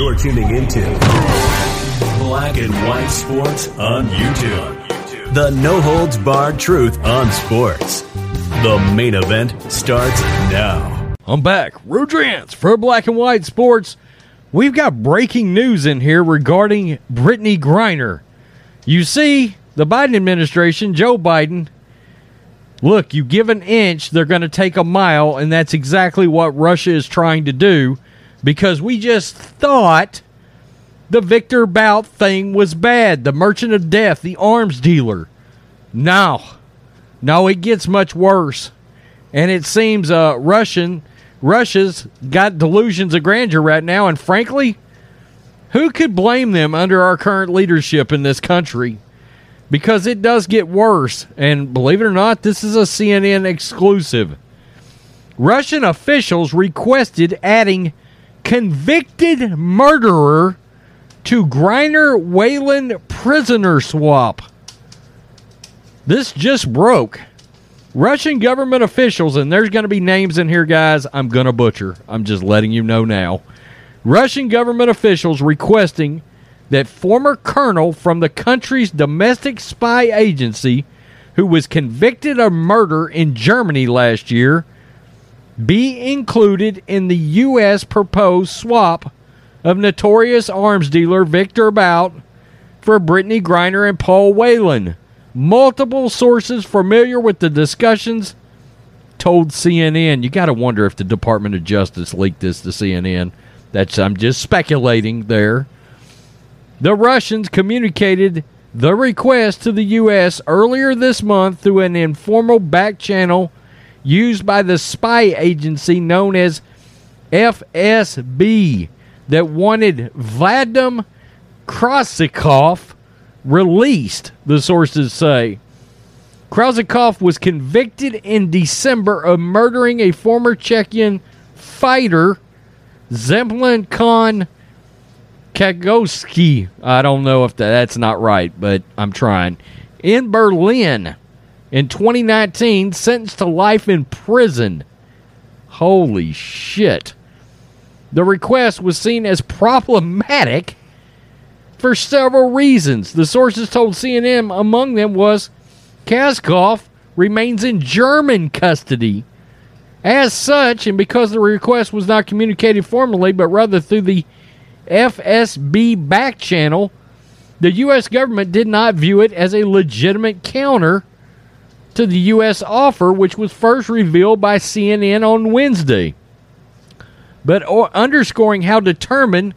You're tuning into Black and White Sports on YouTube. The no holds barred truth on sports. The main event starts now. I'm back. Rudrance for Black and White Sports. We've got breaking news in here regarding Brittney Griner. You see, the Biden administration, Joe Biden, look, you give an inch, they're going to take a mile, and that's exactly what Russia is trying to do because we just thought the Victor Bout thing was bad, the merchant of death, the arms dealer. No, no, it gets much worse. And it seems uh, Russian Russia's got delusions of grandeur right now, and frankly, who could blame them under our current leadership in this country? Because it does get worse, and believe it or not, this is a CNN exclusive. Russian officials requested adding convicted murderer to Griner Whelan prisoner swap. This just broke. Russian government officials, and there's going to be names in here, guys, I'm going to butcher. I'm just letting you know now. Russian government officials requesting that former colonel from the country's domestic spy agency, who was convicted of murder in Germany last year, be included in the U.S. proposed swap of notorious arms dealer Victor Bout for Brittney Griner and Paul Whelan. Multiple sources familiar with the discussions told CNN. You got to wonder if the Department of Justice leaked this to CNN. That's I'm just speculating there. The Russians communicated the request to the U.S. earlier this month through an informal back channel used by the spy agency known as FSB that wanted Vadim Krasikov released, the sources say. Krasikov was convicted in December of murdering a former Chechen fighter, Zemplin Khan Kagoski. I don't know if that, that's not right, but I'm trying. In Berlin in 2019, sentenced to life in prison. Holy shit. The request was seen as problematic for several reasons. The sources told CNN among them was Kaskov remains in German custody. As such, and because the request was not communicated formally, but rather through the FSB back channel, the U.S. government did not view it as a legitimate counter to the U.S. offer, which was first revealed by CNN on Wednesday. But underscoring how determined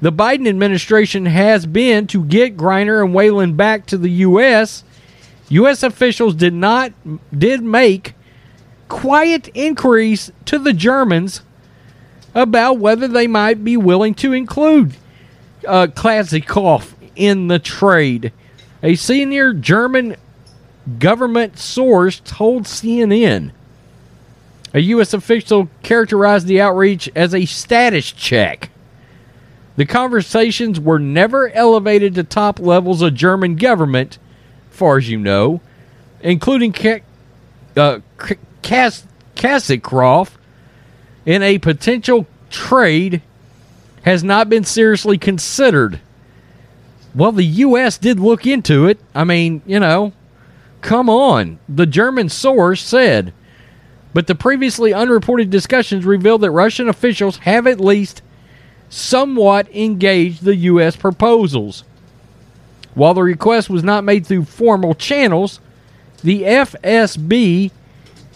the Biden administration has been to get Griner and Whelan back to the U.S., U.S. officials did not did make quiet inquiries to the Germans about whether they might be willing to include uh, Klasikov in the trade. A senior German government source told CNN. A U.S. official characterized the outreach as a status check. The conversations were never elevated to top levels of German government, far as you know, including K- uh, in a potential trade has not been seriously considered. Well, the U.S. did look into it. I mean, you know, come on. The German source said. But the previously unreported discussions revealed that Russian officials have at least somewhat engaged the U.S. proposals. While the request was not made through formal channels, the FSB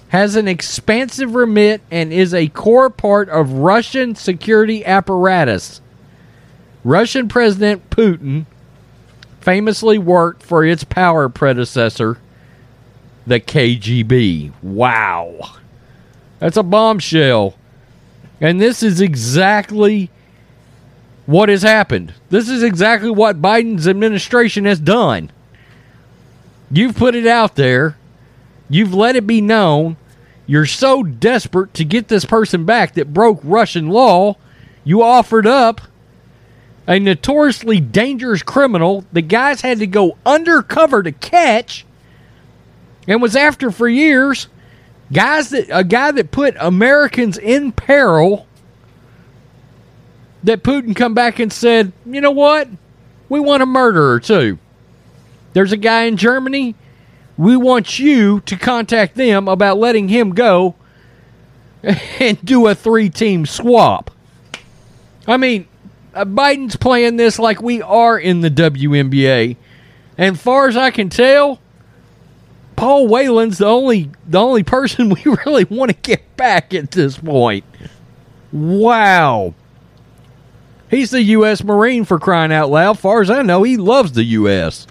has an expansive remit and is a core part of Russian security apparatus. Russian President Putin famously worked for its power predecessor, the KGB. Wow. That's a bombshell. And this is exactly what has happened. This is exactly what Biden's administration has done. You've put it out there, you've let it be known. You're so desperate to get this person back that broke Russian law, you offered up a notoriously dangerous criminal the guys had to go undercover to catch and was after for years. Guys that a guy that put Americans in peril that Putin come back and said, "You know what? We want a murderer too. There's a guy in Germany. We want you to contact them about letting him go and do a three-team swap." I mean, uh, Biden's playing this like we are in the WNBA. And far as I can tell, Paul Whelan's the only the only person we really want to get back at this point. Wow. He's the U.S. Marine for crying out loud. Far as I know, he loves the U.S.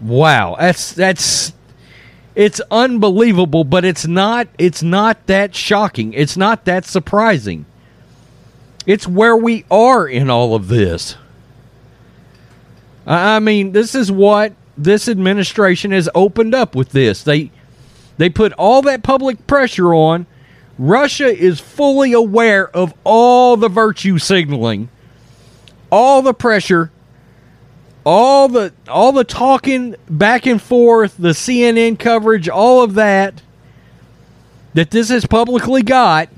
Wow, that's that's it's unbelievable, but it's not it's not that shocking. It's not that surprising. It's where we are in all of this. I mean, this is what this administration has opened up with this. They they put all that public pressure on. Russia is fully aware of all the virtue signaling, all the pressure, all the all the talking back and forth, the CNN coverage, all of that that this has publicly got.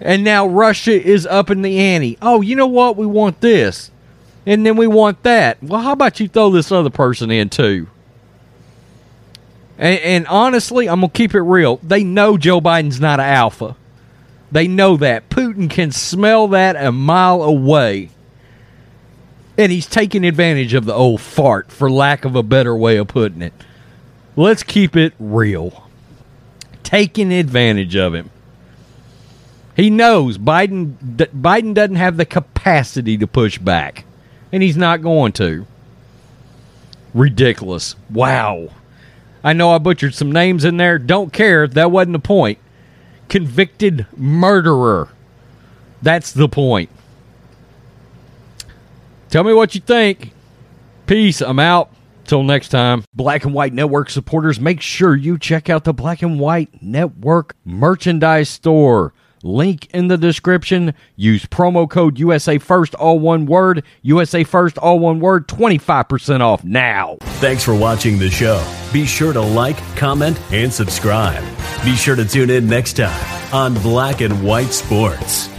And now Russia is up in the ante. Oh, you know what? We want this. And then we want that. Well, how about you throw this other person in too? And, and honestly, I'm to keep it real. They know Joe Biden's not an alpha. They know that. Putin can smell that a mile away. And he's taking advantage of the old fart, for lack of a better way of putting it. Let's keep it real. Taking advantage of him. He knows Biden Biden doesn't have the capacity to push back, and he's not going to. Ridiculous. Wow. I know I butchered some names in there. Don't care. That wasn't the point. Convicted murderer. That's the point. Tell me what you think. Peace. I'm out. Till next time, Black and White Network supporters, make sure you check out the Black and White Network merchandise store. Link in the description. Use promo code USA First, all one word. USA First, all one word. 25% off now. Thanks for watching the show. Be sure to like, comment, and subscribe. Be sure to tune in next time on Black and White Sports.